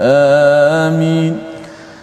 آمين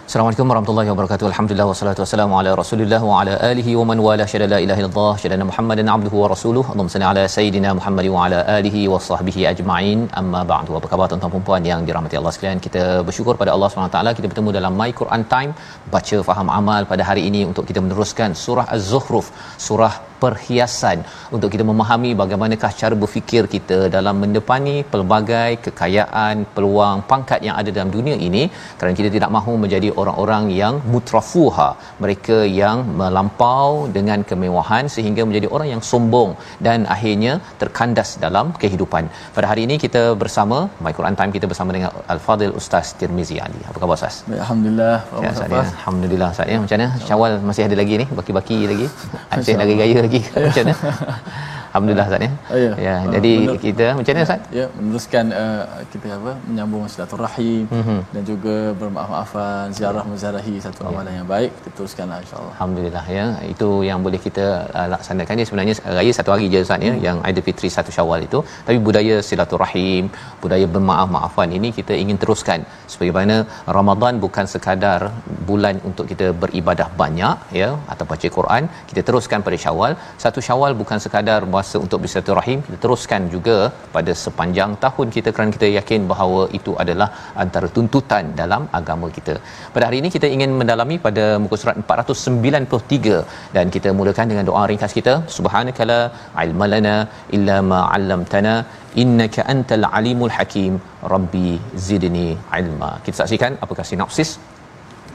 Assalamualaikum warahmatullahi wabarakatuh. Alhamdulillah wassalatu wassalamu ala Rasulillah wa ala alihi wa man wala syada la ilaha illallah syada Muhammadan abduhu wa rasuluh. Allahumma salli ala sayidina Muhammad wa ala alihi wa sahbihi ajma'in. Amma ba'du. Apa khabar tuan-tuan dan puan yang dirahmati Allah sekalian? Kita bersyukur pada Allah Subhanahu taala kita bertemu dalam My Quran Time baca faham amal pada hari ini untuk kita meneruskan surah Az-Zukhruf, surah perhiasan untuk kita memahami bagaimanakah cara berfikir kita dalam mendepani pelbagai kekayaan, peluang, pangkat yang ada dalam dunia ini kerana kita tidak mahu menjadi orang-orang yang mutrafuha, mereka yang melampau dengan kemewahan sehingga menjadi orang yang sombong dan akhirnya terkandas dalam kehidupan. Pada hari ini kita bersama My Quran Time kita bersama dengan Al-Fadil Ustaz Tirmizi Ali. Apa khabar Ustaz? Alhamdulillah. Ya, saya, Alhamdulillah Ustaz ya. Macam mana? Syawal masih ada lagi ni? Baki-baki lagi? Aceh lagi gaya lagi macam mana Alhamdulillah Ustaz ya. Oh, ya. ya uh, jadi menur- kita macam mana Ustaz? Ya, meneruskan uh, kita apa menyambung silaturahim mm-hmm. dan juga bermaaf-maafan, ziarah menziarahi satu amalan ya. yang baik. Kita teruskanlah insya-Allah. Alhamdulillah ya. Itu yang boleh kita uh, laksanakan dia sebenarnya raya satu hari je Ustaz ya mm. yang Aidilfitri satu Syawal itu. Tapi budaya silaturahim, budaya bermaaf-maafan ini kita ingin teruskan sebagaimana Ramadan bukan sekadar bulan untuk kita beribadah banyak ya atau baca Quran, kita teruskan pada Syawal. Satu Syawal bukan sekadar puasa untuk bersilaturahim kita teruskan juga pada sepanjang tahun kita kerana kita yakin bahawa itu adalah antara tuntutan dalam agama kita. Pada hari ini kita ingin mendalami pada muka surat 493 dan kita mulakan dengan doa ringkas kita subhanakala ilmalana illa ma 'allamtana innaka antal alimul hakim rabbi zidni ilma. Kita saksikan apakah sinopsis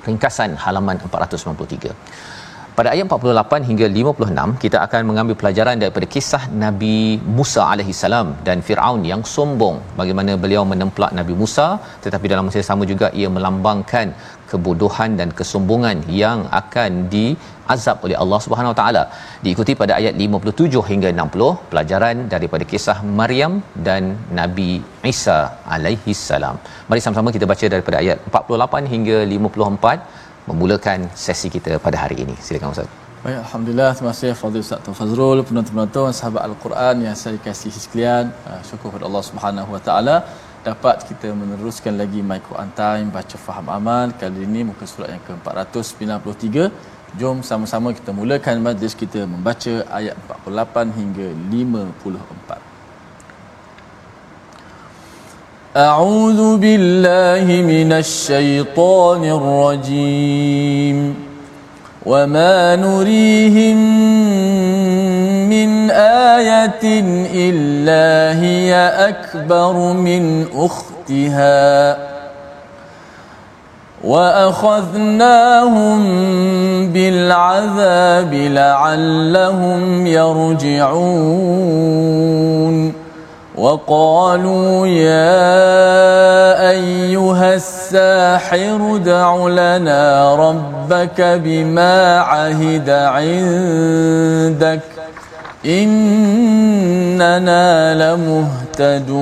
ringkasan halaman 493. Pada ayat 48 hingga 56 kita akan mengambil pelajaran daripada kisah Nabi Musa alaihi salam dan Firaun yang sombong bagaimana beliau menemplak Nabi Musa tetapi dalam masa yang sama juga ia melambangkan kebodohan dan kesombongan yang akan diazab oleh Allah Subhanahu Wa Taala. Diikuti pada ayat 57 hingga 60 pelajaran daripada kisah Maryam dan Nabi Isa alaihi salam. Mari sama-sama kita baca daripada ayat 48 hingga 54 memulakan sesi kita pada hari ini. Silakan Ustaz. Baik, alhamdulillah terima kasih Fadil Ustaz Tuan Fazrul, penonton-penonton sahabat Al-Quran yang saya kasihi sekalian. Uh, syukur kepada Allah Subhanahu Wa Taala dapat kita meneruskan lagi My Quran Time baca faham amal. Kali ini muka surat yang ke-493. Jom sama-sama kita mulakan majlis kita membaca ayat 48 hingga 54. أعوذ بالله من الشيطان الرجيم. وما نريهم من آية إلا هي أكبر من أختها. وأخذناهم بالعذاب لعلهم يرجعون. وقالوا يا أيها الساحر ادع لنا ربك بما عهد عندك إننا لمهتدون.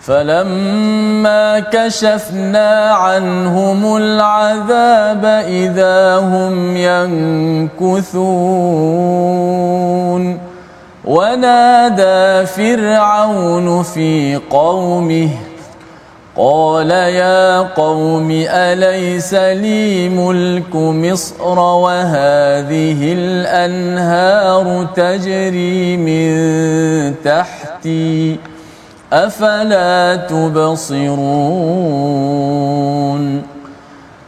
فلما كشفنا عنهم العذاب إذا هم ينكثون. ونادى فرعون في قومه قال يا قوم أليس لي ملك مصر وهذه الأنهار تجري من تحتي أفلا تبصرون؟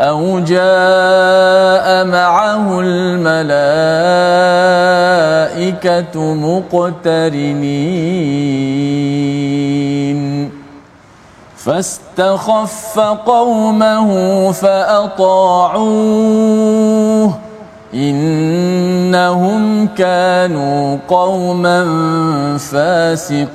أو جاء معه الملائكة مقترنين. فاستخف قومه فأطاعوه. إنهم كانوا قوما فاسقين.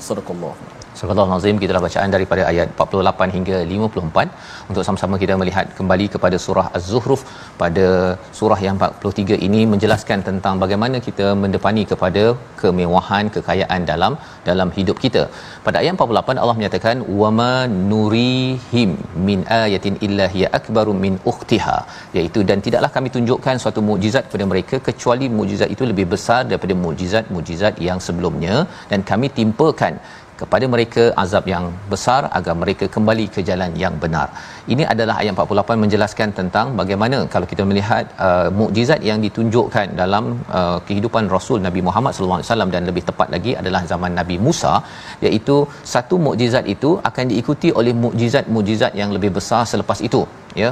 صدق الله. Surah Al-Azim kita dah bacaan daripada ayat 48 hingga 54 untuk sama-sama kita melihat kembali kepada surah Az-Zuhruf. Pada surah yang 43 ini menjelaskan tentang bagaimana kita mendepani kepada kemewahan kekayaan dalam dalam hidup kita. Pada ayat 48 Allah menyatakan wama nurihim min ayatin illa hiya akbaru min ukhtiha. Iaitu dan tidaklah kami tunjukkan suatu mukjizat kepada mereka kecuali mukjizat itu lebih besar daripada mukjizat-mukjizat yang sebelumnya. Dan kami timpakan kepada mereka azab yang besar agar mereka kembali ke jalan yang benar. Ini adalah ayat 48 menjelaskan tentang bagaimana kalau kita melihat uh, mukjizat yang ditunjukkan dalam uh, kehidupan Rasul Nabi Muhammad sallallahu alaihi wasallam dan lebih tepat lagi adalah zaman Nabi Musa iaitu satu mukjizat itu akan diikuti oleh mukjizat-mukjizat yang lebih besar selepas itu ya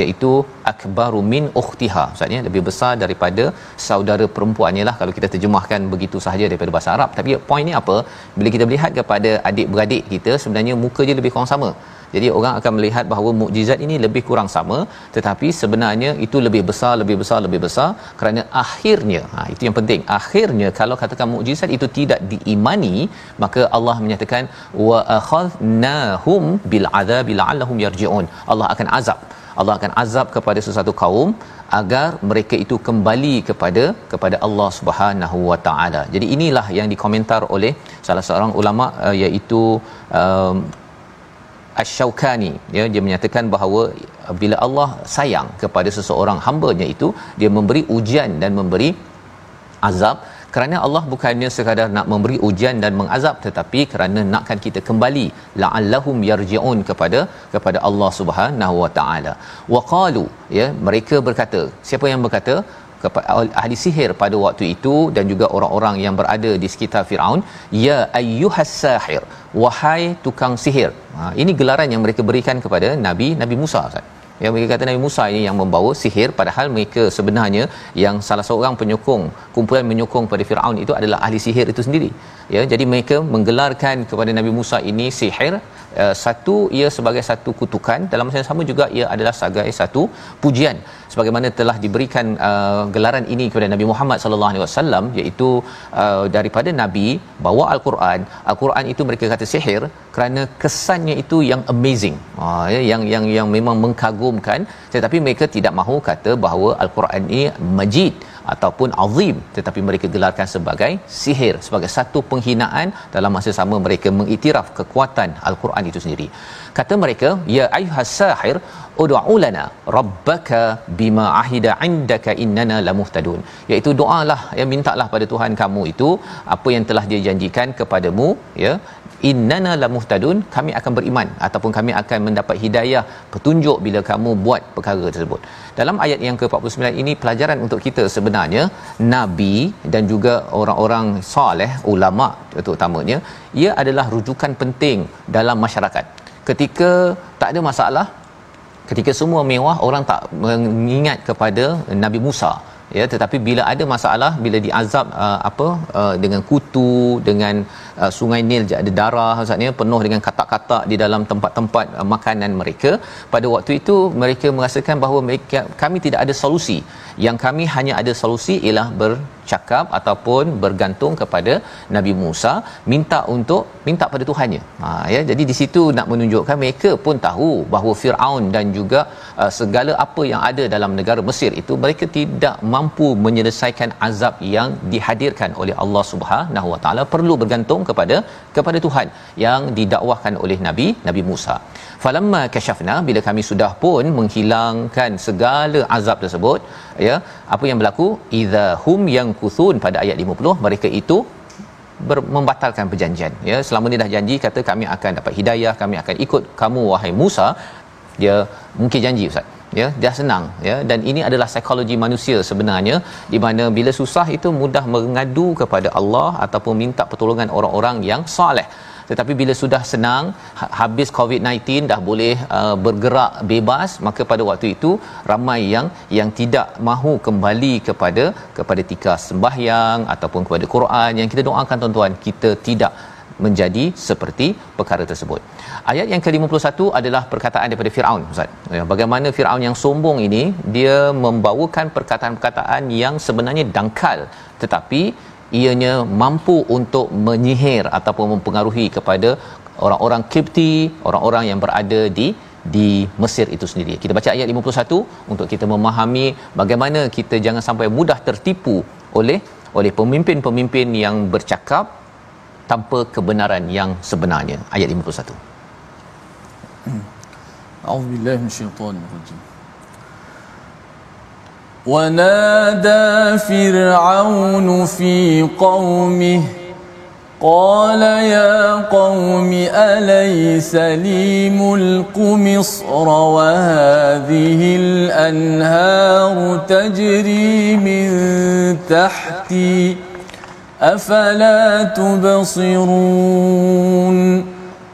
iaitu akbaru min ukhtiha. Maksudnya lebih besar daripada saudara perempuannya lah kalau kita terjemahkan begitu sahaja daripada bahasa Arab. Tapi poin ni apa? Bila kita melihat kepada adik-beradik kita sebenarnya muka dia lebih kurang sama jadi orang akan melihat bahawa mukjizat ini lebih kurang sama tetapi sebenarnya itu lebih besar lebih besar lebih besar kerana akhirnya ha itu yang penting. Akhirnya kalau katakan mukjizat itu tidak diimani maka Allah menyatakan wa akhadnahum bil adzabi la'allahum yarji'un. Allah akan azab. Allah akan azab kepada sesuatu kaum agar mereka itu kembali kepada kepada Allah Subhanahu Wa Taala. Jadi inilah yang dikomentar oleh salah seorang ulama uh, iaitu um, Asy-Syaukani ya dia menyatakan bahawa bila Allah sayang kepada seseorang hamba-Nya itu dia memberi ujian dan memberi azab. Kerana Allah bukannya sekadar nak memberi ujian dan mengazab tetapi kerana nakkan kita kembali la'allahum yarji'un kepada kepada Allah Subhanahu wa taala. Wa qalu ya mereka berkata siapa yang berkata kepada ahli sihir pada waktu itu dan juga orang-orang yang berada di sekitar Firaun ya ayyuhas sahir wahai tukang sihir. Ha, ini gelaran yang mereka berikan kepada nabi nabi Musa Ustaz. Yang mereka kata Nabi Musa ini yang membawa sihir padahal mereka sebenarnya yang salah seorang penyokong kumpulan menyokong pada Firaun itu adalah ahli sihir itu sendiri. Ya jadi mereka menggelarkan kepada Nabi Musa ini sihir. Uh, satu ia sebagai satu kutukan dalam masa yang sama juga ia adalah sebagai satu pujian sebagaimana telah diberikan uh, gelaran ini kepada Nabi Muhammad sallallahu alaihi wasallam iaitu uh, daripada nabi bawa al-Quran. al-Quran itu mereka kata sihir kerana kesannya itu yang amazing. Uh, ya, yang yang yang memang mengagumkan tetapi mereka tidak mahu kata bahawa al-Quran ini majid ataupun azim tetapi mereka gelarkan sebagai sihir sebagai satu penghinaan dalam masa sama mereka mengiktiraf kekuatan al-Quran itu sendiri. Kata mereka ya ayyuhas sahir ud'u lana rabbaka bima ahida indaka innana lamuhtadun. Iaitu doalah ya mintalah pada Tuhan kamu itu apa yang telah dia janjikan kepadamu ya innana lamuhtadun kami akan beriman ataupun kami akan mendapat hidayah petunjuk bila kamu buat perkara tersebut. Dalam ayat yang ke-49 ini pelajaran untuk kita sebenarnya nabi dan juga orang-orang soleh ulama terutamanya ia adalah rujukan penting dalam masyarakat. Ketika tak ada masalah ketika semua mewah orang tak mengingat kepada Nabi Musa ya tetapi bila ada masalah bila diazab uh, apa uh, dengan kutu dengan uh, sungai Nil ada darah maksudnya penuh dengan katak-katak di dalam tempat-tempat uh, makanan mereka pada waktu itu mereka merasakan bahawa mereka kami tidak ada solusi yang kami hanya ada solusi ialah ber bercakap ataupun bergantung kepada Nabi Musa minta untuk minta pada Tuhannya. Ha ya jadi di situ nak menunjukkan mereka pun tahu bahawa Firaun dan juga uh, segala apa yang ada dalam negara Mesir itu mereka tidak mampu menyelesaikan azab yang dihadirkan oleh Allah Subhanahu Wa Taala perlu bergantung kepada kepada Tuhan yang didakwahkan oleh Nabi Nabi Musa. Falamma kashafna bila kami sudah pun menghilangkan segala azab tersebut ya apa yang berlaku? Idza hum yang kuthun pada ayat 50 mereka itu ber, membatalkan perjanjian ya. Selama ni dah janji kata kami akan dapat hidayah kami akan ikut kamu wahai Musa. Dia mungkin janji ustaz ya. Dia senang ya. Dan ini adalah psikologi manusia sebenarnya di mana bila susah itu mudah mengadu kepada Allah ataupun minta pertolongan orang-orang yang soleh tetapi bila sudah senang ha- habis covid-19 dah boleh uh, bergerak bebas maka pada waktu itu ramai yang yang tidak mahu kembali kepada kepada tika sembahyang ataupun kepada Quran yang kita doakan tuan-tuan kita tidak menjadi seperti perkara tersebut. Ayat yang ke-51 adalah perkataan daripada Firaun Ustaz. Ya, bagaimana Firaun yang sombong ini dia membawakan perkataan-perkataan yang sebenarnya dangkal tetapi ianya mampu untuk menyihir ataupun mempengaruhi kepada orang-orang Kipti, orang-orang yang berada di di Mesir itu sendiri. Kita baca ayat 51 untuk kita memahami bagaimana kita jangan sampai mudah tertipu oleh oleh pemimpin-pemimpin yang bercakap tanpa kebenaran yang sebenarnya. Ayat 51. A'udzubillahi minasyaitonir rajim. ونادى فرعون في قومه قال يا قوم أليس لي ملك مصر وهذه الأنهار تجري من تحتي أفلا تبصرون؟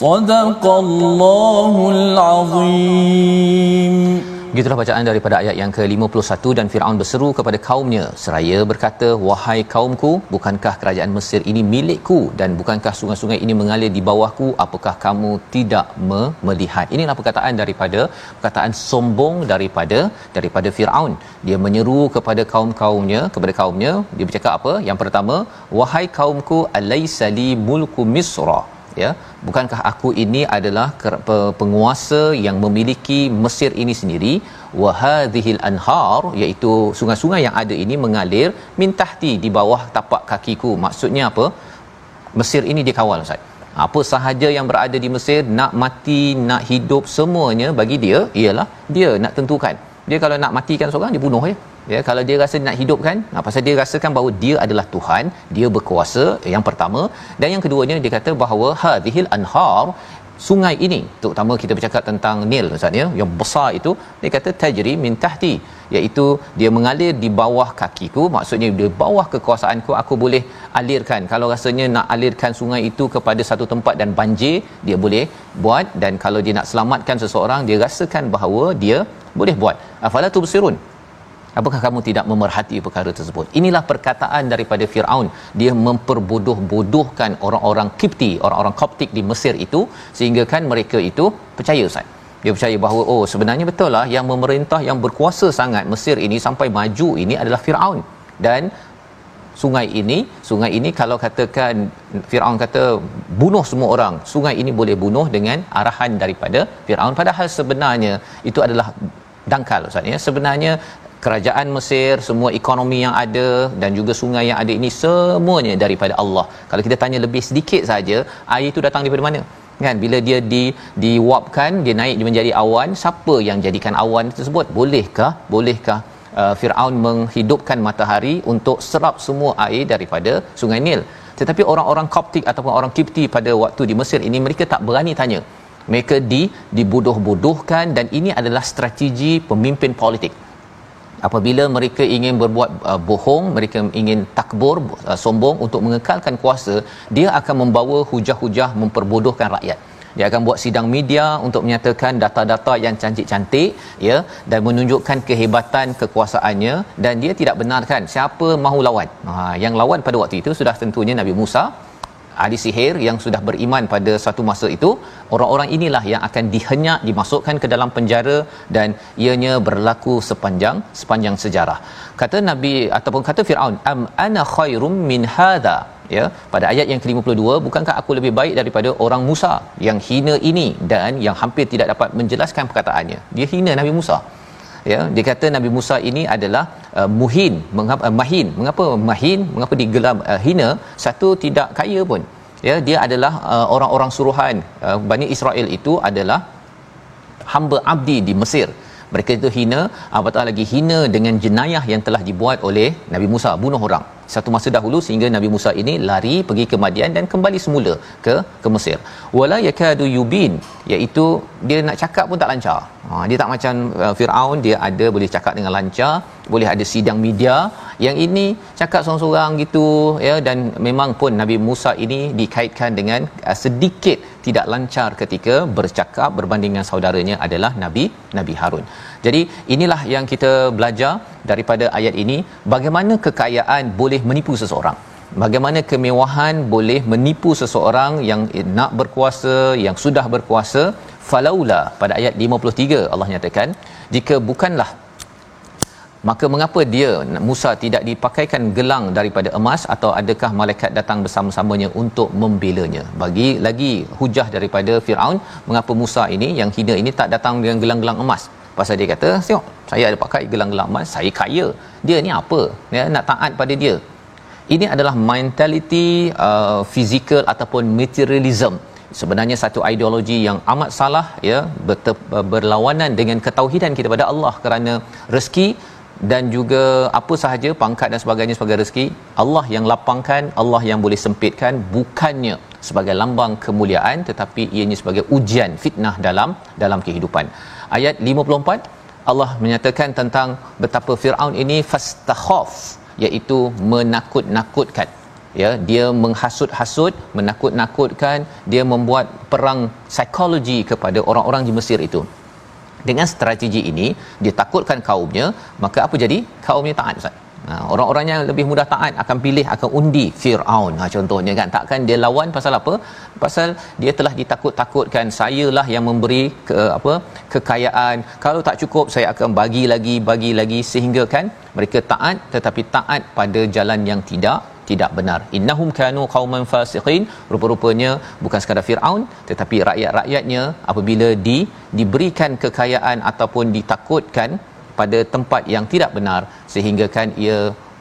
صدق الله العظيم Gitulah bacaan daripada ayat yang ke-51 dan Firaun berseru kepada kaumnya seraya berkata wahai kaumku bukankah kerajaan Mesir ini milikku dan bukankah sungai-sungai ini mengalir di bawahku apakah kamu tidak me- melihat inilah perkataan daripada perkataan sombong daripada daripada Firaun dia menyeru kepada kaum-kaumnya kepada kaumnya dia bercakap apa yang pertama wahai kaumku alaisali mulku misra ya bukankah aku ini adalah penguasa yang memiliki Mesir ini sendiri? Wa hadhil anhar iaitu sungai-sungai yang ada ini mengalir min tahti di bawah tapak kakiku. Maksudnya apa? Mesir ini dia kawal ustaz. Apa sahaja yang berada di Mesir nak mati nak hidup semuanya bagi dia ialah dia nak tentukan dia kalau nak matikan seorang dia bunuh je ya kalau dia rasa nak hidupkan nah pasal dia rasakan bahawa dia adalah tuhan dia berkuasa yang pertama. Dan yang keduanya dia kata bahawa hadhil anhar sungai ini terutama kita bercakap tentang Nil Ustaz ya yang besar itu dia kata tajri min tahti iaitu dia mengalir di bawah kakiku maksudnya di bawah kekuasaanku aku boleh alirkan kalau rasanya nak alirkan sungai itu kepada satu tempat dan banjir dia boleh buat dan kalau dia nak selamatkan seseorang dia rasakan bahawa dia boleh buat afala tubsirun Apakah kamu tidak memerhati perkara tersebut? Inilah perkataan daripada Firaun. Dia memperbodoh-bodohkan orang-orang Kipti, orang-orang Koptik di Mesir itu sehingga kan mereka itu percaya Ustaz. Dia percaya bahawa oh sebenarnya betul lah yang memerintah yang berkuasa sangat Mesir ini sampai maju ini adalah Firaun. Dan sungai ini, sungai ini kalau katakan Firaun kata bunuh semua orang, sungai ini boleh bunuh dengan arahan daripada Firaun padahal sebenarnya itu adalah dangkal Ustaz ya. Sebenarnya kerajaan Mesir, semua ekonomi yang ada dan juga sungai yang ada ini semuanya daripada Allah. Kalau kita tanya lebih sedikit saja, air itu datang daripada mana? Kan bila dia di diwapkan, dia naik dia menjadi awan, siapa yang jadikan awan tersebut? Bolehkah? Bolehkah uh, Firaun menghidupkan matahari untuk serap semua air daripada Sungai Nil? Tetapi orang-orang Koptik ataupun orang Kipti pada waktu di Mesir ini mereka tak berani tanya. Mereka di dibodoh-bodohkan dan ini adalah strategi pemimpin politik apabila mereka ingin berbuat uh, bohong mereka ingin takbur uh, sombong untuk mengekalkan kuasa dia akan membawa hujah-hujah memperbodohkan rakyat. Dia akan buat sidang media untuk menyatakan data-data yang cantik-cantik ya dan menunjukkan kehebatan kekuasaannya dan dia tidak benarkan siapa mahu lawan. Ha yang lawan pada waktu itu sudah tentunya Nabi Musa ahli sihir yang sudah beriman pada satu masa itu orang-orang inilah yang akan dihenyak dimasukkan ke dalam penjara dan ianya berlaku sepanjang sepanjang sejarah. Kata nabi ataupun kata Firaun am ana khairum min hadha? Ya pada ayat yang ke-52 bukankah aku lebih baik daripada orang Musa yang hina ini dan yang hampir tidak dapat menjelaskan perkataannya? Dia hina Nabi Musa ya dia kata Nabi Musa ini adalah uh, muhin. Mengapa uh, mahin. Mengapa mahin? Mengapa digelar uh, hina? Satu tidak kaya pun. Ya dia adalah uh, orang-orang suruhan. Uh, Bani Israel itu adalah hamba abdi di Mesir. Mereka itu hina. Apatah lagi hina dengan jenayah yang telah dibuat oleh Nabi Musa bunuh orang satu masa dahulu sehingga Nabi Musa ini lari pergi ke Madian dan kembali semula ke ke Mesir. Wala yakadu yubin iaitu dia nak cakap pun tak lancar. Ha, dia tak macam uh, Firaun dia ada boleh cakap dengan lancar, boleh ada sidang media. Yang ini cakap seorang-seorang gitu ya dan memang pun Nabi Musa ini dikaitkan dengan uh, sedikit tidak lancar ketika bercakap berbanding dengan saudaranya adalah Nabi Nabi Harun. Jadi inilah yang kita belajar daripada ayat ini bagaimana kekayaan boleh menipu seseorang. Bagaimana kemewahan boleh menipu seseorang yang nak berkuasa, yang sudah berkuasa. Falaula pada ayat 53 Allah nyatakan jika bukanlah maka mengapa dia Musa tidak dipakaikan gelang daripada emas atau adakah malaikat datang bersama-samanya untuk membelanya? Bagi lagi hujah daripada Firaun mengapa Musa ini yang hina ini tak datang dengan gelang-gelang emas? Pasal dia kata tengok saya ada pakai gelang-gelang emas saya kaya. Dia ni apa? Ya nak taat pada dia. Ini adalah mentality uh, fizikal ataupun materialism. Sebenarnya satu ideologi yang amat salah ya berlawanan dengan ketauhidan kita pada Allah kerana rezeki dan juga apa sahaja pangkat dan sebagainya sebagai rezeki Allah yang lapangkan Allah yang boleh sempitkan bukannya sebagai lambang kemuliaan tetapi ianya sebagai ujian fitnah dalam dalam kehidupan. Ayat 54 Allah menyatakan tentang betapa Firaun ini fastakhaf iaitu menakut-nakutkan. Ya dia menghasut-hasut menakut-nakutkan dia membuat perang psikologi kepada orang-orang di Mesir itu dengan strategi ini dia takutkan kaumnya maka apa jadi? Kaumnya taat ustaz. Ha, orang-orang yang lebih mudah taat akan pilih akan undi Firaun. Ha contohnya kan takkan dia lawan pasal apa? Pasal dia telah ditakut-takutkan sayalah yang memberi ke apa kekayaan. Kalau tak cukup saya akan bagi lagi bagi lagi. Sehingga kan mereka taat tetapi taat pada jalan yang tidak tidak benar. Innahum kanu qauman fasiqin. Rupa-rupanya bukan sekadar Firaun tetapi rakyat-rakyatnya apabila di diberikan kekayaan ataupun ditakutkan pada tempat yang tidak benar sehingga kan ia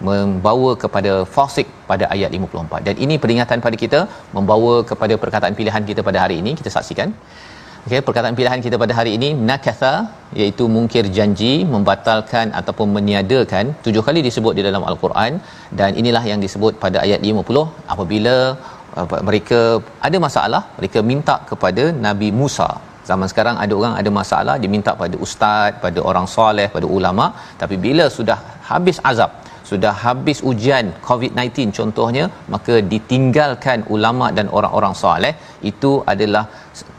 membawa kepada fasik pada ayat 54 dan ini peringatan pada kita membawa kepada perkataan pilihan kita pada hari ini kita saksikan Okey, perkataan pilihan kita pada hari ini nakatha iaitu mungkir janji, membatalkan ataupun meniadakan tujuh kali disebut di dalam al-Quran dan inilah yang disebut pada ayat 50 apabila uh, mereka ada masalah, mereka minta kepada Nabi Musa. Zaman sekarang ada orang ada masalah dia minta pada ustaz pada orang soleh pada ulama tapi bila sudah habis azab sudah habis ujian COVID-19 contohnya maka ditinggalkan ulama dan orang-orang soleh. Itu adalah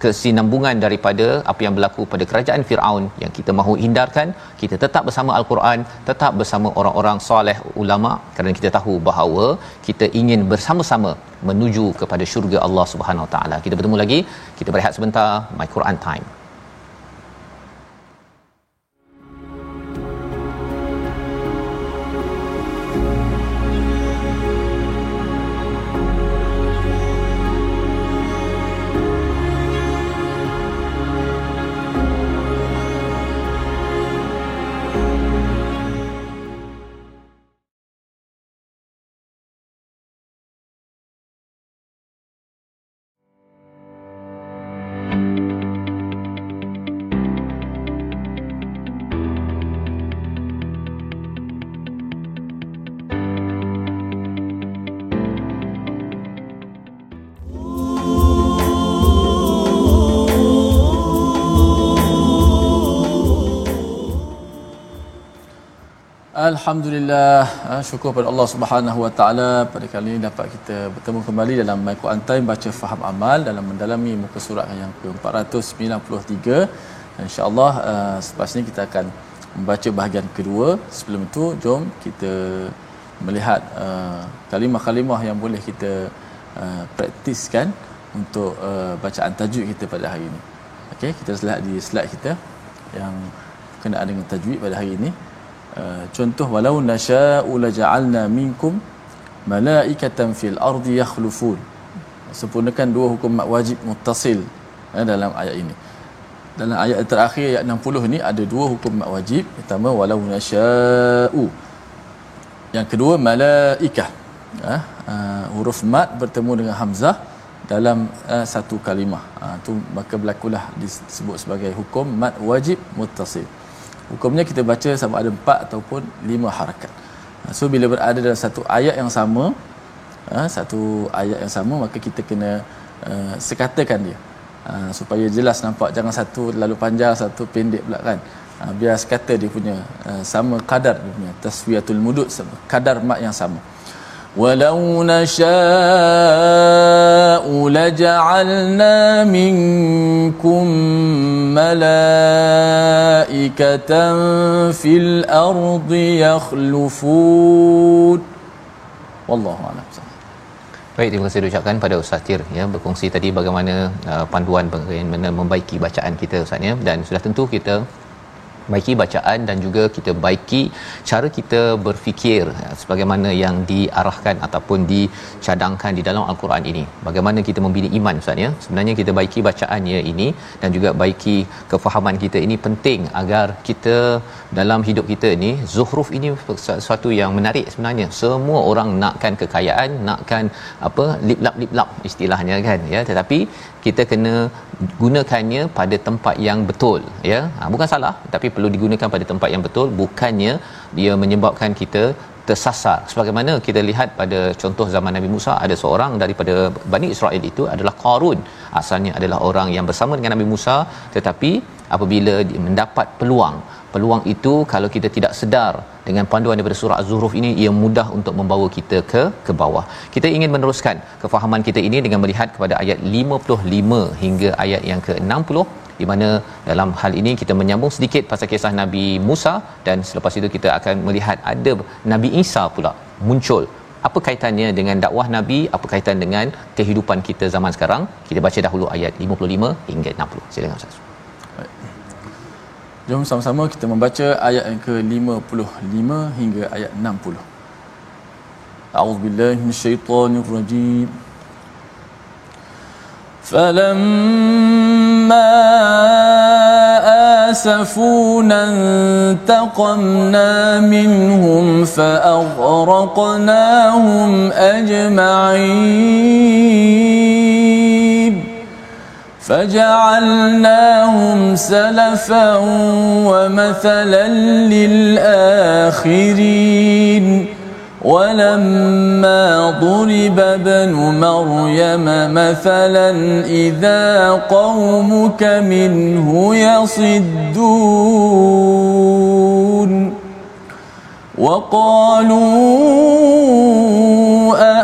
kesinambungan daripada apa yang berlaku pada kerajaan Firaun yang kita mahu hindarkan. Kita tetap bersama al-Quran tetap bersama orang-orang soleh ulama kerana kita tahu bahawa kita ingin bersama-sama menuju kepada syurga Allah Subhanahu Wa Taala. Kita bertemu lagi. Kita berehat sebentar. My Quran time Alhamdulillah, ah, syukur pada Allah Subhanahu Wa Taala pada kali ini dapat kita bertemu kembali dalam My Quran Time baca faham amal dalam mendalami muka surat yang ke-493. Insya-Allah uh, selepas ini kita akan membaca bahagian kedua. Sebelum itu jom kita melihat uh, kalimah-kalimah yang boleh kita praktiskan untuk bacaan tajwid kita pada hari ini. Okey, kita lihat di slide kita yang kena dengan tajwid pada hari ini. Uh, contoh walau nasya'u laja'alna minkum malaikatan fil ardi yakhlufun. Sempurnakan dua hukum wajib muttasil uh, dalam ayat ini. Dalam ayat terakhir ayat 60 ni ada dua hukum wajib. Pertama walau nasya'u. Yang kedua malaikah. Uh, uh, huruf mat bertemu dengan hamzah dalam uh, satu kalimah. Uh, tu maka berlakulah disebut sebagai hukum mat wajib muttasil. Hukumnya kita baca sama ada empat ataupun lima harakat. Uh, so bila berada dalam satu ayat yang sama, uh, satu ayat yang sama maka kita kena uh, sekatakan dia. Supaya jelas nampak jangan satu lalu panjang satu pendek pula kan. Biar sekata dia punya sama kadar dia punya taswiyatul mudud kadar mat yang sama. ولو نشاء لجعلنا منكم ملائكة في الأرض يخلفون والله أعلم Baik, terima kasih diucapkan pada Ustaz Tir ya berkongsi tadi bagaimana uh, panduan bagaimana membaiki bacaan kita Ustaz ya dan sudah tentu kita baiki bacaan dan juga kita baiki cara kita berfikir sebagaimana yang diarahkan ataupun dicadangkan di dalam al-Quran ini. Bagaimana kita membina iman Ustaz ya? Sebenarnya kita baiki bacaannya ini dan juga baiki kefahaman kita ini penting agar kita dalam hidup kita ini zuhruf ini sesuatu yang menarik sebenarnya. Semua orang nakkan kekayaan, nakkan apa lip-lap lip-lap istilahnya kan ya. Tetapi kita kena gunakannya pada tempat yang betul ya? Ha, bukan salah tapi perlu digunakan pada tempat yang betul. Bukannya dia menyebabkan kita tersasar. Sebagaimana kita lihat pada contoh zaman Nabi Musa ada seorang daripada Bani Israel itu adalah Qarun. Asalnya adalah orang yang bersama dengan Nabi Musa tetapi apabila dia mendapat peluang peluang itu kalau kita tidak sedar dengan panduan daripada surah az-zuhruf ini ia mudah untuk membawa kita ke ke bawah. Kita ingin meneruskan kefahaman kita ini dengan melihat kepada ayat 55 hingga ayat yang ke-60 di mana dalam hal ini kita menyambung sedikit pasal kisah Nabi Musa dan selepas itu kita akan melihat ada Nabi Isa pula muncul. Apa kaitannya dengan dakwah Nabi? Apa kaitan dengan kehidupan kita zaman sekarang? Kita baca dahulu ayat 55 hingga 60 silakan Ustaz Jom sama-sama kita membaca ayat yang ke-55 hingga ayat 60. A'udzubillahi minasyaitonirrajim. فلما آسفونا انتقمنا منهم فأغرقناهم أجمعين فجعلناهم سلفا ومثلا للآخرين. ولما ضرب ابن مريم مثلا إذا قومك منه يصدون. وقالوا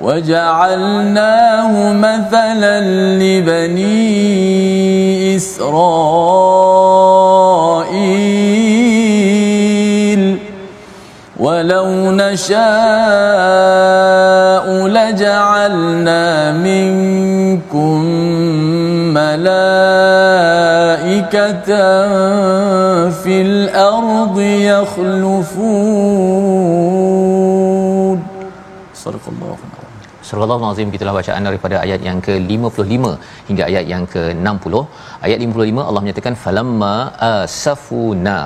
وجعلناه مثلا لبني إسرائيل. ولو نشاء لجعلنا منكم ملائكة في الأرض يخلفون. صدق الله. Surah Al-Azim kita bacaan daripada ayat yang ke-55 hingga ayat yang ke-60. Ayat 55 Allah menyatakan falamma asafuna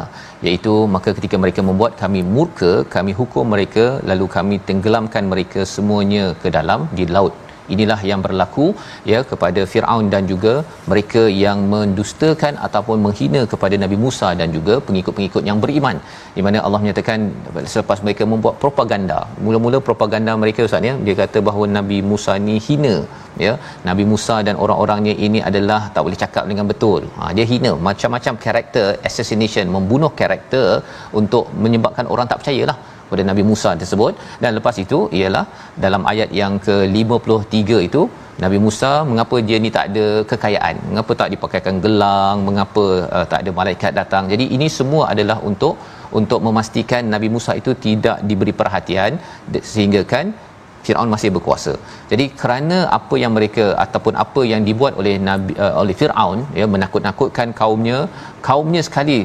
iaitu maka ketika mereka membuat kami murka kami hukum mereka lalu kami tenggelamkan mereka semuanya ke dalam di laut inilah yang berlaku ya kepada Firaun dan juga mereka yang mendustakan ataupun menghina kepada Nabi Musa dan juga pengikut-pengikut yang beriman. Di mana Allah menyatakan selepas mereka membuat propaganda mula-mula propaganda mereka ustaz ya dia kata bahawa Nabi Musa ni hina ya. Nabi Musa dan orang-orangnya ini adalah tak boleh cakap dengan betul. Ha, dia hina. Macam-macam karakter assassination membunuh karakter untuk menyebabkan orang tak percayalah kepada Nabi Musa tersebut. Dan lepas itu ialah dalam ayat yang ke-53 itu Nabi Musa mengapa dia ni tak ada kekayaan? Mengapa tak dipakaikan gelang? Mengapa uh, tak ada malaikat datang? Jadi ini semua adalah untuk untuk memastikan Nabi Musa itu tidak diberi perhatian sehingga kan Firaun masih berkuasa. Jadi kerana apa yang mereka ataupun apa yang dibuat oleh Nabi uh, oleh Firaun ya menakut-nakutkan kaumnya, kaumnya sekali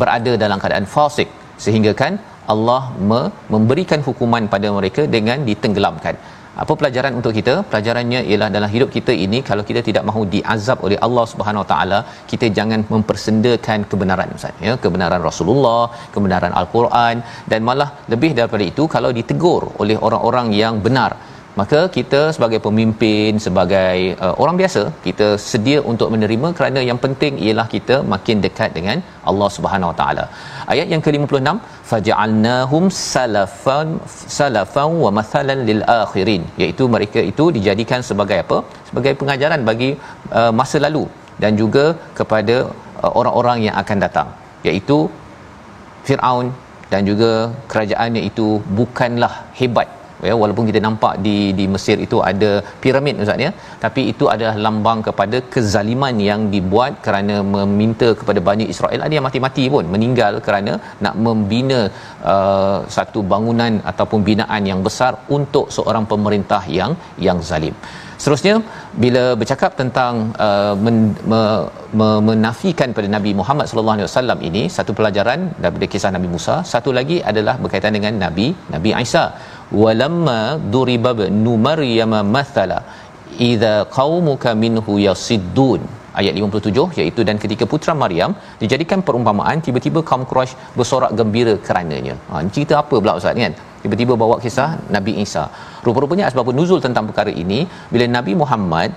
berada dalam keadaan fasik sehingga kan Allah me- memberikan hukuman pada mereka dengan ditenggelamkan. Apa pelajaran untuk kita? Pelajarannya ialah dalam hidup kita ini kalau kita tidak mahu diazab oleh Allah Subhanahu Wa Taala, kita jangan mempersendakan kebenaran Ustaz ya, kebenaran Rasulullah, kebenaran Al-Quran dan malah lebih daripada itu kalau ditegur oleh orang-orang yang benar maka kita sebagai pemimpin sebagai uh, orang biasa kita sedia untuk menerima kerana yang penting ialah kita makin dekat dengan Allah Subhanahu Wa Taala. Ayat yang ke-56 faja'alnahum salafan salafan wa mathalan lil akhirin. Iaitu mereka itu dijadikan sebagai apa? Sebagai pengajaran bagi uh, masa lalu dan juga kepada uh, orang-orang yang akan datang. Iaitu Firaun dan juga kerajaannya itu bukanlah hebat ya walaupun kita nampak di di Mesir itu ada piramid ustaz ya. Tapi itu adalah lambang kepada kezaliman yang dibuat kerana meminta kepada Bani Israel. Ada yang mati-mati pun meninggal kerana nak membina uh, satu bangunan ataupun binaan yang besar untuk seorang pemerintah yang yang zalim Seterusnya bila bercakap tentang uh, men, me, me, menafikan pada Nabi Muhammad sallallahu alaihi wasallam ini satu pelajaran daripada kisah Nabi Musa, satu lagi adalah berkaitan dengan Nabi Nabi Isa. Walamma duriba nu Maryam mathala idza qaumuka minhu yasiddun ayat 57 iaitu dan ketika putra Maryam dijadikan perumpamaan tiba-tiba kaum Quraisy bersorak gembira kerananya. Ha cerita apa pula ustaz kan? Tiba-tiba bawa kisah Nabi Isa. Rupa-rupanya asbabun nuzul tentang perkara ini bila Nabi Muhammad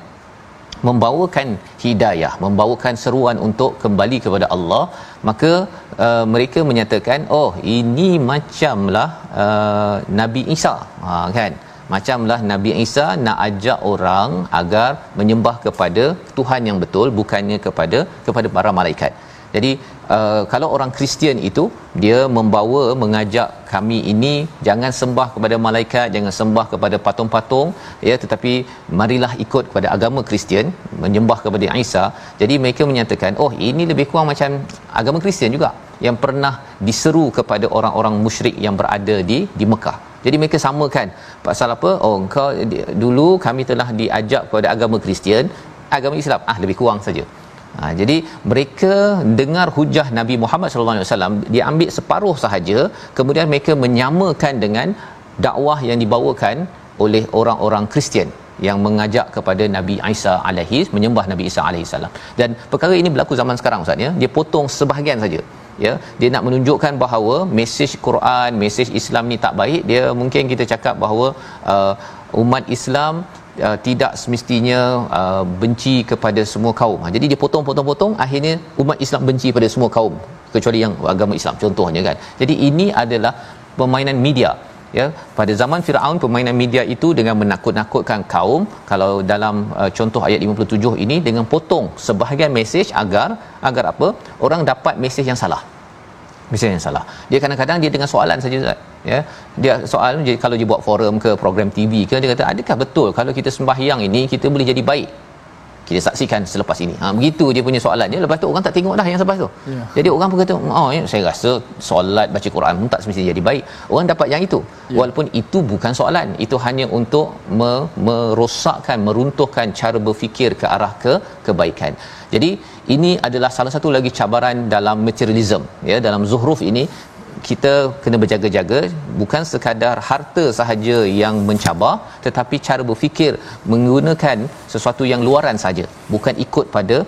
membawakan hidayah, membawakan seruan untuk kembali kepada Allah, maka uh, mereka menyatakan, "Oh, ini macamlah uh, Nabi Isa." Ha kan? Macamlah Nabi Isa nak ajak orang agar menyembah kepada Tuhan yang betul bukannya kepada kepada para malaikat. Jadi uh, kalau orang Kristian itu dia membawa mengajak kami ini jangan sembah kepada malaikat, jangan sembah kepada patung-patung ya tetapi marilah ikut kepada agama Kristian, menyembah kepada Isa. Jadi mereka menyatakan, "Oh, ini lebih kurang macam agama Kristian juga yang pernah diseru kepada orang-orang musyrik yang berada di di Mekah." Jadi mereka samakan pasal apa? Oh, engkau dulu kami telah diajak kepada agama Kristian, agama Islam ah lebih kurang saja. Ha, jadi mereka dengar hujah Nabi Muhammad sallallahu alaihi wasallam dia ambil separuh sahaja kemudian mereka menyamakan dengan dakwah yang dibawakan oleh orang-orang Kristian yang mengajak kepada Nabi Isa alaihi menyembah Nabi Isa alaihi salam. Dan perkara ini berlaku zaman sekarang ustaz ya. Dia potong sebahagian saja. Ya, dia nak menunjukkan bahawa mesej Quran, mesej Islam ni tak baik. Dia mungkin kita cakap bahawa uh, umat Islam uh, tidak semestinya uh, benci kepada semua kaum. Ha, jadi dia potong-potong-potong akhirnya umat Islam benci pada semua kaum kecuali yang agama Islam contohnya kan. Jadi ini adalah permainan media ya pada zaman Firaun permainan media itu dengan menakut-nakutkan kaum kalau dalam uh, contoh ayat 57 ini dengan potong sebahagian mesej agar agar apa orang dapat mesej yang salah mesej yang salah dia kadang-kadang dia dengan soalan saja Ustaz ya dia soal jadi kalau dia buat forum ke program TV ke dia kata adakah betul kalau kita sembahyang ini kita boleh jadi baik kita saksikan selepas ini. Ha begitu dia punya soalannya lepas tu orang tak tengok dah yang selepas tu. Ya. Jadi orang pun kata oh ya, saya rasa solat baca Quran pun tak semestinya jadi baik. Orang dapat yang itu. Ya. Walaupun itu bukan soalan, itu hanya untuk me- merosakkan, meruntuhkan cara berfikir ke arah ke kebaikan. Jadi ini adalah salah satu lagi cabaran dalam materialism ya dalam zuhruf ini kita kena berjaga-jaga bukan sekadar harta sahaja yang mencabar tetapi cara berfikir menggunakan sesuatu yang luaran saja bukan ikut pada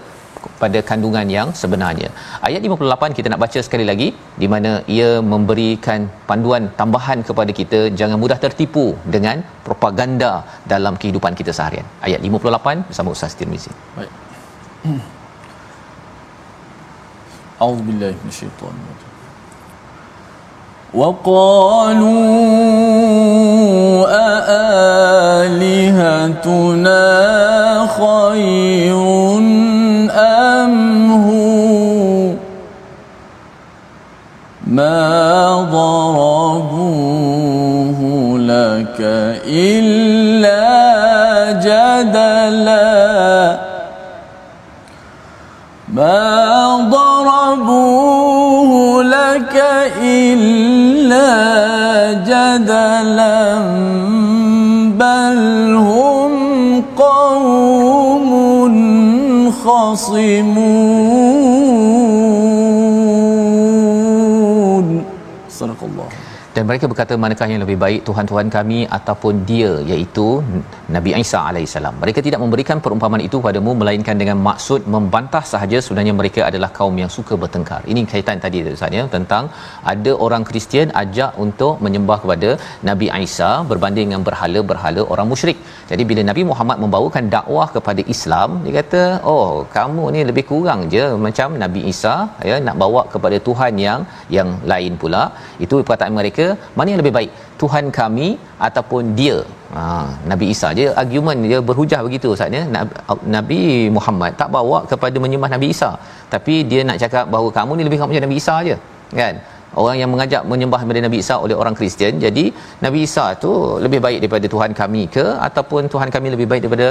pada kandungan yang sebenarnya. Ayat 58 kita nak baca sekali lagi di mana ia memberikan panduan tambahan kepada kita jangan mudah tertipu dengan propaganda dalam kehidupan kita seharian. Ayat 58 bersama Ustaz Tirmizi. Baik. A'udzubillahi minasyaitonir rajim. وقالوا أآلهتنا خير أم هو ما ضربوه لك إلا جدلا ما إلا جدلا بل هم قوم خصمون. Dan mereka berkata manakah yang lebih baik Tuhan-Tuhan kami ataupun dia? Iaitu Nabi Isa alaihissalam mereka tidak memberikan perumpamaan itu padamu melainkan dengan maksud membantah sahaja. Sebenarnya mereka adalah kaum yang suka bertengkar. Ini kaitan tadi Ustaz ya tentang ada orang Kristian ajak untuk menyembah kepada Nabi Isa berbanding dengan berhala-berhala orang musyrik. Jadi bila Nabi Muhammad membawakan dakwah kepada Islam dia kata oh kamu ni lebih kurang je macam Nabi Isa ya nak bawa kepada Tuhan yang yang lain pula. Itu perkataan mereka mana yang lebih baik? Tuhan kami ataupun dia. Ha, Nabi Isa dia argument dia berhujah begitu Ustaz ya. Nabi Muhammad tak bawa kepada menyembah Nabi Isa. Tapi dia nak cakap bahawa kamu ni lebih kurang macam Nabi Isa je kan? Orang yang mengajak menyembah kepada Nabi Isa oleh orang Kristian jadi Nabi Isa tu lebih baik daripada Tuhan kami ke ataupun Tuhan kami lebih baik daripada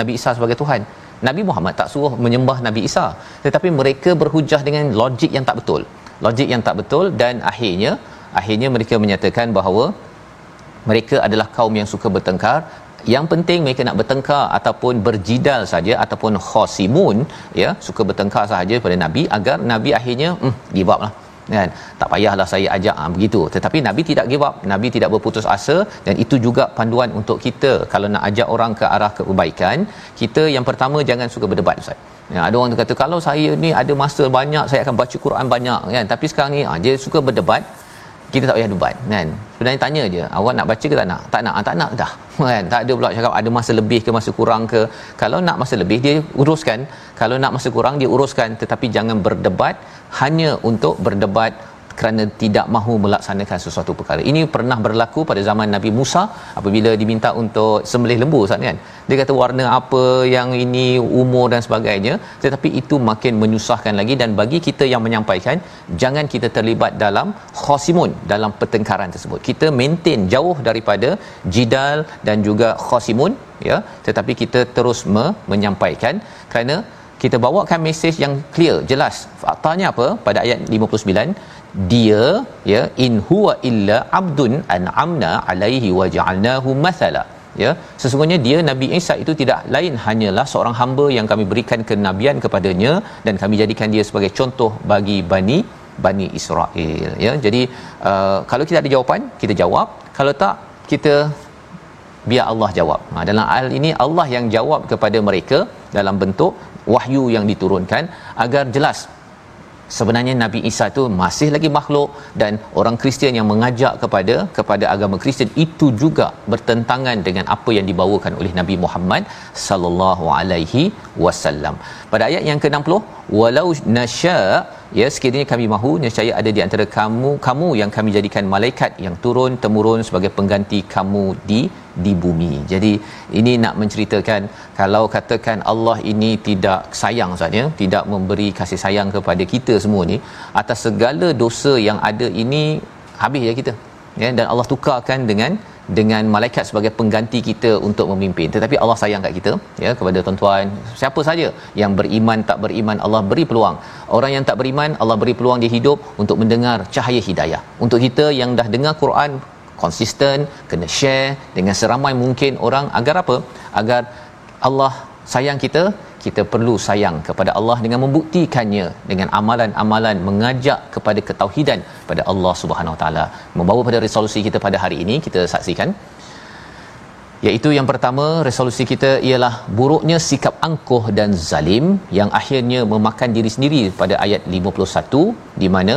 Nabi Isa sebagai Tuhan? Nabi Muhammad tak suruh menyembah Nabi Isa tetapi mereka berhujah dengan logik yang tak betul. Logik yang tak betul dan akhirnya akhirnya mereka menyatakan bahawa mereka adalah kaum yang suka bertengkar. Yang penting mereka nak bertengkar ataupun berjidal saja ataupun khosimun ya suka bertengkar sahaja pada nabi agar nabi akhirnya hmm give up lah. Kan? Tak payahlah saya ajak. Ha, begitu. Tetapi nabi tidak give up. Nabi tidak berputus asa dan itu juga panduan untuk kita. Kalau nak ajak orang ke arah kebaikan kita yang pertama jangan suka berdebat ustaz. Ya ada orang kata kalau saya ni ada masa banyak saya akan baca Quran banyak. Kan? Tapi sekarang ni ha, dia suka berdebat kita tak payah debat kan? Sebenarnya tanya je awak nak baca ke tak nak? Tak nak. Tak nak dah kan? Tak ada pula cakap ada masa lebih ke masa kurang ke. Kalau nak masa lebih dia uruskan. Kalau nak masa kurang dia uruskan. Tetapi jangan berdebat hanya untuk berdebat kerana tidak mahu melaksanakan sesuatu perkara. Ini pernah berlaku pada zaman Nabi Musa apabila diminta untuk sembelih lembu Ustaz kan. Dia kata warna apa yang ini umur dan sebagainya tetapi itu makin menyusahkan lagi dan bagi kita yang menyampaikan jangan kita terlibat dalam khosimun dalam pertengkaran tersebut. Kita maintain jauh daripada jidal dan juga khosimun ya tetapi kita terus me- menyampaikan kerana kita bawakan mesej yang clear jelas faktanya apa pada ayat 59 dia ya in huwa illa abdun an'amna alaihi wa ja'alnahu mathala ya sesungguhnya dia nabi Isa itu tidak lain hanyalah seorang hamba yang kami berikan kenabian kepadanya dan kami jadikan dia sebagai contoh bagi bani bani Israel. Ya jadi uh, kalau kita ada jawapan kita jawab. Kalau tak kita biar Allah jawab. Ha, dalam hal ini Allah yang jawab kepada mereka dalam bentuk wahyu yang diturunkan agar jelas sebenarnya Nabi Isa tu masih lagi makhluk dan orang Kristian yang mengajak kepada kepada agama Kristian itu juga bertentangan dengan apa yang dibawakan oleh Nabi Muhammad sallallahu alaihi wasallam. Pada ayat yang ke-60, walau nasya ya sekiranya kami mahu nescaya ada di antara kamu kamu yang kami jadikan malaikat yang turun temurun sebagai pengganti kamu di di bumi. Jadi ini nak menceritakan kalau katakan Allah ini tidak sayang saja, tidak memberi kasih sayang kepada kita semua ni atas segala dosa yang ada ini habis ya kita. Ya dan Allah tukarkan dengan dengan malaikat sebagai pengganti kita untuk memimpin. Tetapi Allah sayang kat kita ya kepada tuan-tuan. Siapa saja yang beriman tak beriman Allah beri peluang. Orang yang tak beriman Allah beri peluang dia hidup untuk mendengar cahaya hidayah. Untuk kita yang dah dengar Quran konsisten kena share dengan seramai mungkin orang agar apa? Agar Allah sayang kita kita perlu sayang kepada Allah dengan membuktikannya dengan amalan-amalan mengajak kepada ketauhidan pada Allah Subhanahu Taala. Membawa pada resolusi kita pada hari ini kita saksikan. Iaitu yang pertama resolusi kita ialah buruknya sikap angkuh dan zalim yang akhirnya memakan diri sendiri pada ayat 51 di mana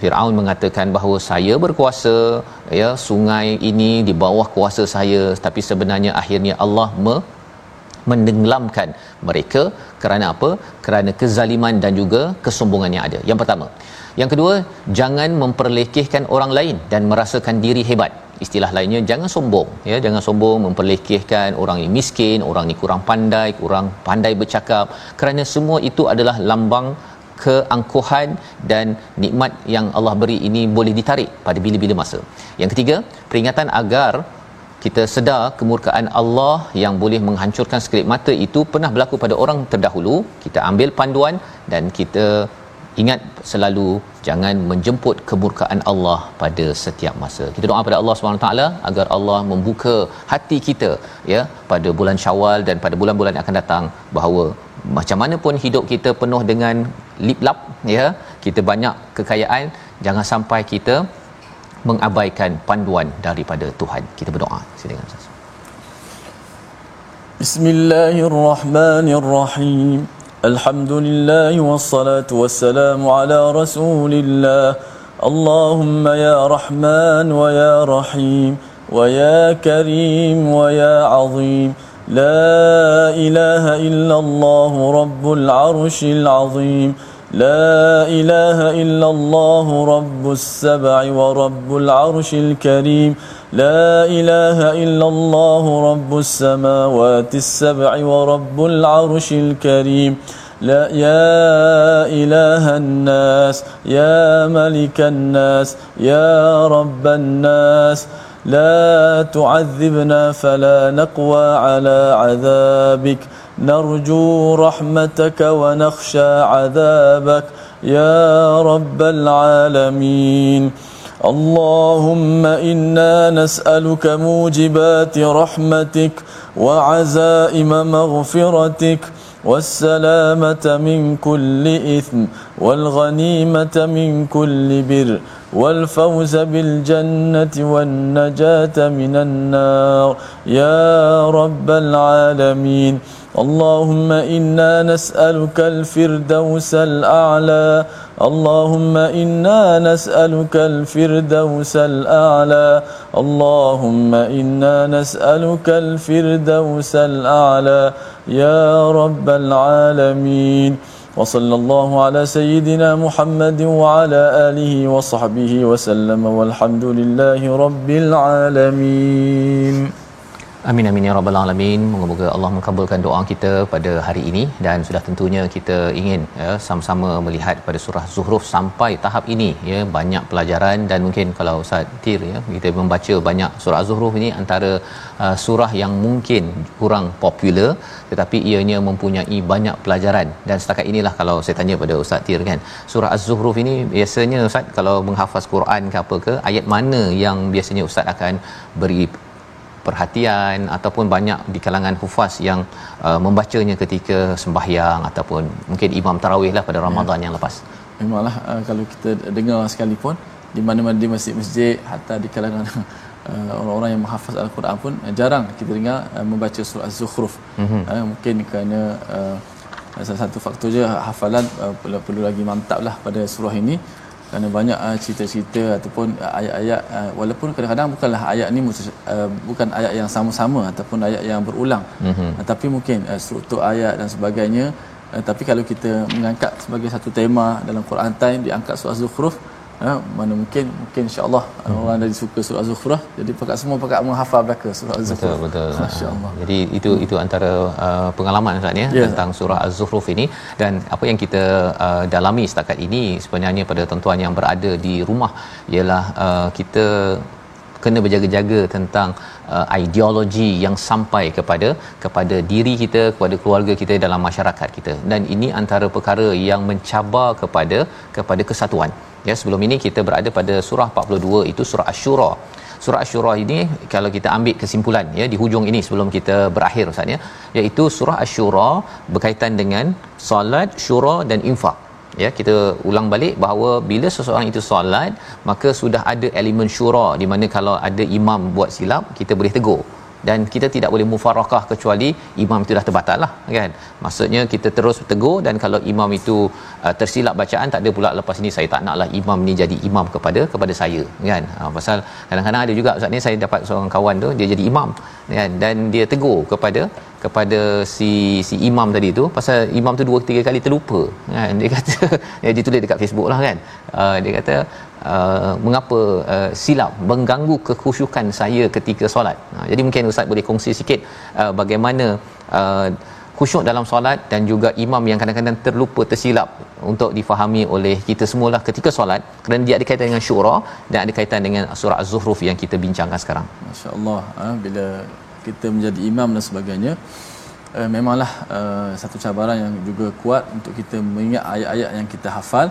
Firaun mengatakan bahawa saya berkuasa ya sungai ini di bawah kuasa saya tapi sebenarnya akhirnya Allah me, menenggelamkan mereka. Kerana apa? Kerana kezaliman dan juga kesombongan yang ada. Yang pertama. Yang kedua jangan memperlekehkan orang lain dan merasakan diri hebat. Istilah lainnya jangan sombong ya. Jangan sombong memperlekehkan orang ini miskin orang ni kurang pandai kurang pandai bercakap. Kerana semua itu adalah lambang keangkuhan dan nikmat yang Allah beri ini boleh ditarik pada bila-bila masa. Yang ketiga, peringatan agar kita sedar kemurkaan Allah yang boleh menghancurkan sekelip mata itu pernah berlaku pada orang terdahulu. Kita ambil panduan dan kita ingat selalu jangan menjemput kemurkaan Allah pada setiap masa. Kita doa pada Allah SWT agar Allah membuka hati kita ya pada bulan Syawal dan pada bulan-bulan yang akan datang bahawa macam mana pun hidup kita penuh dengan lip lap ya kita banyak kekayaan jangan sampai kita mengabaikan panduan daripada Tuhan kita berdoa silakan Ustaz Bismillahirrahmanirrahim Alhamdulillah wassalatu wassalamu ala rasulillah Allahumma ya Rahman wa ya Rahim wa ya Karim wa ya Azim لا إله إلا الله رب العرش العظيم لا إله إلا الله رب السبع ورب العرش الكريم. لا إله إلا الله رب السماوات السبع ورب العرش الكريم. لا يا إله الناس يا ملك الناس يا رب الناس. لا تعذبنا فلا نقوى على عذابك. نرجو رحمتك ونخشى عذابك يا رب العالمين. اللهم إنا نسألك موجبات رحمتك وعزائم مغفرتك والسلامة من كل إثم والغنيمة من كل بر والفوز بالجنة والنجاة من النار يا رب العالمين. اللهم إنا نسألك الفردوس الأعلى اللهم إنا نسألك الفردوس الأعلى اللهم إنا نسألك الفردوس الأعلى يا رب العالمين وصلى الله على سيدنا محمد وعلى آله وصحبه وسلم والحمد لله رب العالمين Amin amin ya rabbal alamin. Moga-moga Allah mengabulkan doa kita pada hari ini. Dan sudah tentunya kita ingin ya sama-sama melihat pada surah Zuhruf sampai tahap ini ya. Banyak pelajaran dan mungkin kalau Ustaz Tir ya kita membaca banyak surah Zuhruf ini antara uh, surah yang mungkin kurang popular tetapi ianya mempunyai banyak pelajaran. Dan setakat inilah kalau saya tanya pada Ustaz Tir kan surah Az-Zuhruf ini biasanya Ustaz kalau menghafaz Quran ke apa ke ayat mana yang biasanya Ustaz akan beri perhatian ataupun banyak di kalangan hufaz yang uh, membacanya ketika sembahyang ataupun mungkin imam tarawih lah pada Ramadan ya. yang lepas. Memanglah uh, kalau kita dengar sekalipun di mana-mana di masjid-masjid hatta di kalangan uh, orang-orang yang menghafaz al-Quran pun uh, jarang kita dengar uh, membaca surah Az-Zukhruf. Mm-hmm. Uh, mungkin kerana uh, salah satu faktor je hafalan uh, perlu, perlu lagi mantaplah pada surah ini kerana banyak uh, cerita-cerita ataupun uh, ayat-ayat uh, walaupun kadang-kadang bukanlah ayat ni uh, bukan ayat yang sama-sama ataupun ayat yang berulang mm-hmm. uh, tapi mungkin uh, struktur ayat dan sebagainya uh, tapi kalau kita mengangkat sebagai satu tema dalam Quran time diangkat surah Zukhruf Ha, mana mungkin mungkin insyaallah hmm. orang dari suka surah az-zukhruf jadi pakat semua pakat menghafal baca surah az-zukhruf betul. Betul masyaallah jadi itu itu antara uh, pengalaman Ustaz ya yeah. tentang surah az-zukhruf ini. Dan apa yang kita uh, dalami setakat ini sebenarnya pada tuan-tuan yang berada di rumah ialah uh, kita kena berjaga-jaga tentang uh, ideologi yang sampai kepada kepada diri kita kepada keluarga kita dalam masyarakat kita. Dan ini antara perkara yang mencabar kepada kepada kesatuan. Ya sebelum ini kita berada pada surah 42 itu surah Asy-Syura. surah asy-syura ini kalau kita ambil kesimpulan ya di hujung ini sebelum kita berakhir ustaz ya iaitu surah asy-syura berkaitan dengan solat syura dan infak ya kita ulang balik bahawa bila seseorang itu solat maka sudah ada elemen syura di mana kalau ada imam buat silap kita boleh tegur dan kita tidak boleh mufarakah kecuali imam itu dah terbatal lah kan? Maksudnya kita terus tegur dan kalau imam itu uh, tersilap bacaan tak ada pula lepas ni saya tak naklah imam ni jadi imam kepada kepada saya kan? Ha, pasal kadang-kadang ada juga ustaz ni saya dapat seorang kawan tu dia jadi imam kan? Dan dia tegur kepada kepada si si imam tadi tu pasal imam tu dua tiga kali terlupa kan? Dia kata dia tulis dekat Facebook lah kan? Uh, dia kata uh, mengapa uh, silap mengganggu kekhusyukan saya ketika solat. Uh, jadi mungkin ustaz boleh kongsi sikit uh, bagaimana uh, khusyuk dalam solat dan juga imam yang kadang-kadang terlupa tersilap untuk difahami oleh kita semualah ketika solat. Kerana dia ada kaitan dengan syura dan ada kaitan dengan surah az-zuhruf yang kita bincangkan sekarang. masya-Allah ha, bila kita menjadi imam dan sebagainya uh, memanglah uh, satu cabaran yang juga kuat untuk kita mengingat ayat-ayat yang kita hafal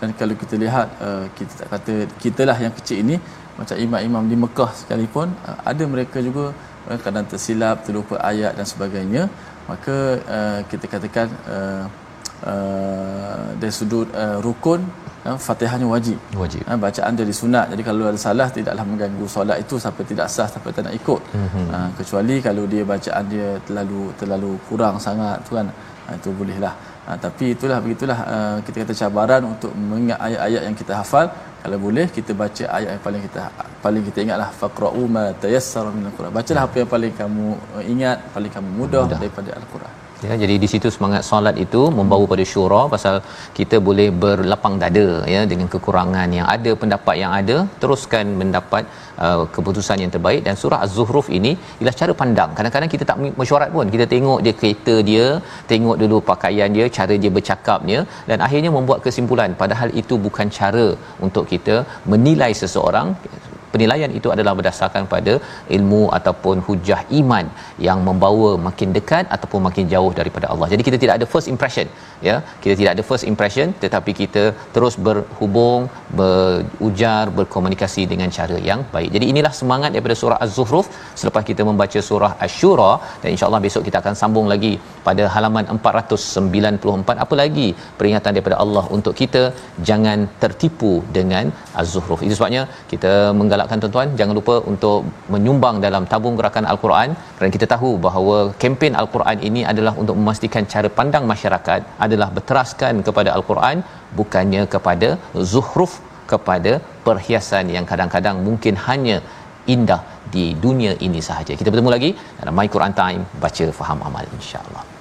dan kalau kita lihat uh, kita tak kata kitalah yang kecil ini macam imam-imam di Mekah sekalipun uh, ada mereka juga uh, kadang tersilap terlupa ayat dan sebagainya maka uh, kita katakan uh, uh, dari sudut uh, rukun uh, Fatihahnya wajib. Wajib. Uh, bacaan jadi sunat. Jadi kalau ada salah tidaklah mengganggu solat itu sampai tidak sah sampai tak nak ikut. Mm-hmm. Uh, kecuali kalau dia bacaan dia terlalu terlalu kurang sangat tu kan. Uh, itu bolehlah. Uh, tapi itulah begitulah uh, kita kata cabaran untuk mengingat ayat-ayat yang kita hafal. Kalau boleh kita baca ayat yang paling kita paling kita ingatlah faqra'u ma tayassara min al-Quran. Bacalah apa yang paling kamu ingat, paling kamu mudah, mudah. daripada al-Quran. Ya, jadi di situ semangat solat itu membawa pada syura pasal kita boleh berlapang dada ya dengan kekurangan yang ada pendapat yang ada teruskan mendapat uh, keputusan yang terbaik dan surah az-zuhruf ini ialah cara pandang. Kadang-kadang kita tak mesyuarat pun. Kita tengok dia kereta dia, tengok dulu pakaian dia, cara dia bercakapnya dan akhirnya membuat kesimpulan padahal itu bukan cara untuk kita menilai seseorang penilaian itu adalah berdasarkan pada ilmu ataupun hujah iman yang membawa makin dekat ataupun makin jauh daripada Allah. Jadi kita tidak ada first impression ya. Kita tidak ada first impression tetapi kita terus berhubung, berujar, berkomunikasi dengan cara yang baik. Jadi inilah semangat daripada surah Az-Zukhruf selepas kita membaca surah Asy-Syura dan insya-Allah besok kita akan sambung lagi pada halaman 494 apa lagi peringatan daripada Allah untuk kita jangan tertipu dengan Az-Zukhruf. Itu sebabnya kita menggalak galakkan tuan-tuan jangan lupa untuk menyumbang dalam tabung gerakan al-Quran kerana kita tahu bahawa kempen al-Quran ini adalah untuk memastikan cara pandang masyarakat adalah berteraskan kepada al-Quran bukannya kepada zuhruf kepada perhiasan yang kadang-kadang mungkin hanya indah di dunia ini sahaja. Kita bertemu lagi dalam My Quran Time baca faham amal insya-Allah.